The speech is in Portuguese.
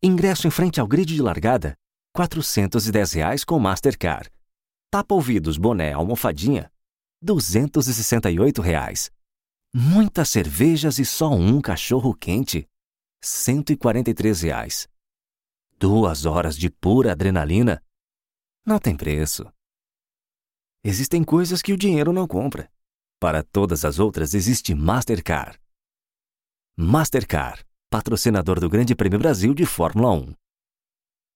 Ingresso em frente ao grid de largada, 410 reais com Mastercard. Tapa-ouvidos, boné, almofadinha, 268 reais. Muitas cervejas e só um cachorro quente, 143 reais. Duas horas de pura adrenalina. Não tem preço. Existem coisas que o dinheiro não compra. Para todas as outras existe Mastercard. Mastercard, patrocinador do Grande Prêmio Brasil de Fórmula 1.